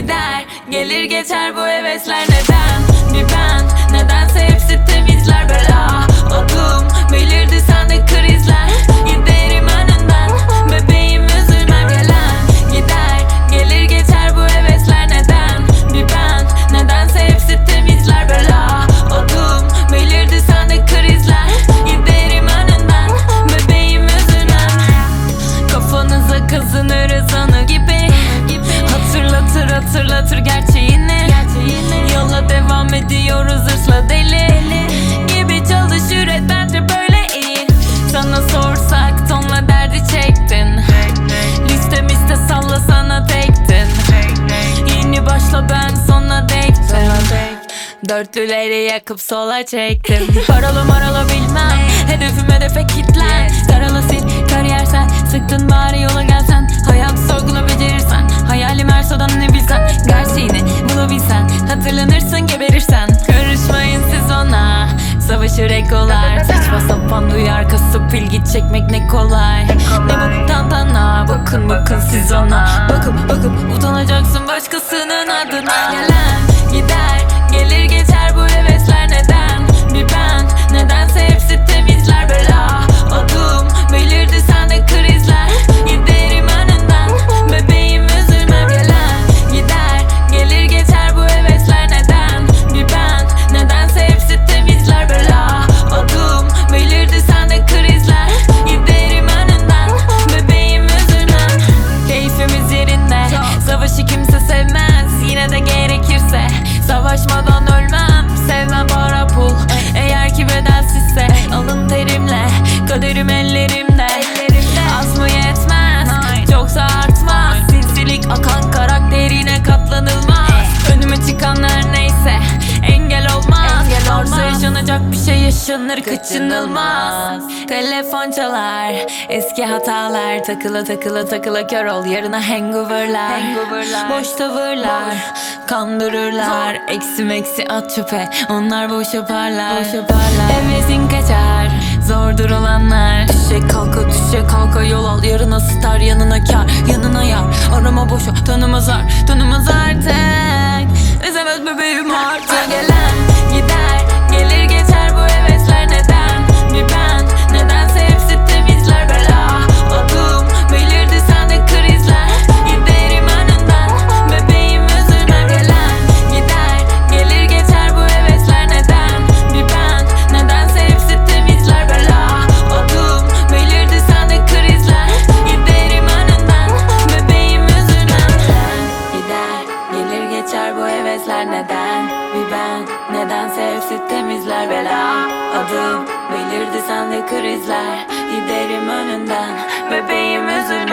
gider. Gelir geçer bu hevesler neden? Bir ben nedense hepsi temizler bela. Odum belirdi sende kriz hatırlatır gerçeğini. Yola devam ediyoruz hırsla deli. Gibi çalış üret bence böyle iyi. Sana sorsak tonla derdi çektin. Listemizde salla sana tektin. Yeni başla ben sona dektim Dörtlüleri yakıp sola çektim. Paralı maralı bilmem. Hedefim hedefe kitlen. Taralı sil kariyer sen. Sıktın bari yola gelsen. Hayat sorgula becerirsen Hayalim her sodan Savaşır ekolar Saçma sapan duyar kasıp ilgi çekmek ne kolay. Ne bu tantana Bakın bakın siz ona. Bakıp bakıp utanacaksın başkasının adına. Gelen gider Gelir geçer Çoksa artmaz. Silsilik akan karakterine katlanılmaz. Önüme çıkanlar neyse Engel olmaz. Varsa yaşanacak bir şey yaşanır kaçınılmaz. Telefon çalar Eski hatalar. Takıla takıla takıla kör ol Yarına hangoverlar, Boş tavırlar Kandırırlar. Eksi meksi at çöpe Onlar boş yaparlar, boş yaparlar. Hevesin kaçar Zordur olanlar yol al Yarına star yanına kar Yanına yar Arama boşa tanımaz hepsi temizler bela. Adım belirdi sende krizler. Giderim önünden. Bebeğim üzülmem